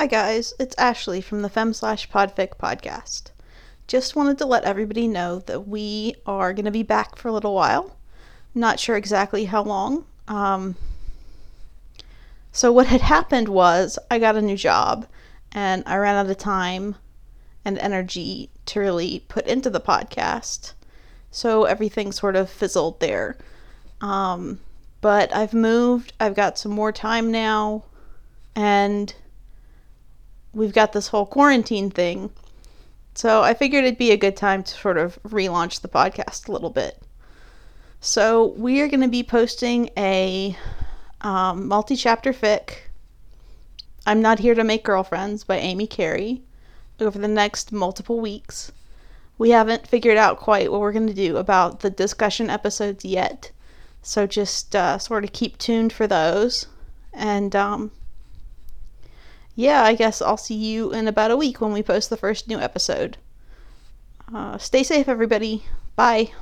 Hi guys, it's Ashley from the Fem slash Podfic podcast. Just wanted to let everybody know that we are going to be back for a little while. Not sure exactly how long. Um, so what had happened was I got a new job and I ran out of time and energy to really put into the podcast. So everything sort of fizzled there. Um, but I've moved, I've got some more time now, and we've got this whole quarantine thing. So I figured it'd be a good time to sort of relaunch the podcast a little bit. So we are going to be posting a um, multi chapter fic. I'm Not Here to Make Girlfriends by Amy Carey over the next multiple weeks. We haven't figured out quite what we're going to do about the discussion episodes yet. So just uh, sort of keep tuned for those. And um, yeah, I guess I'll see you in about a week when we post the first new episode. Uh, stay safe, everybody. Bye.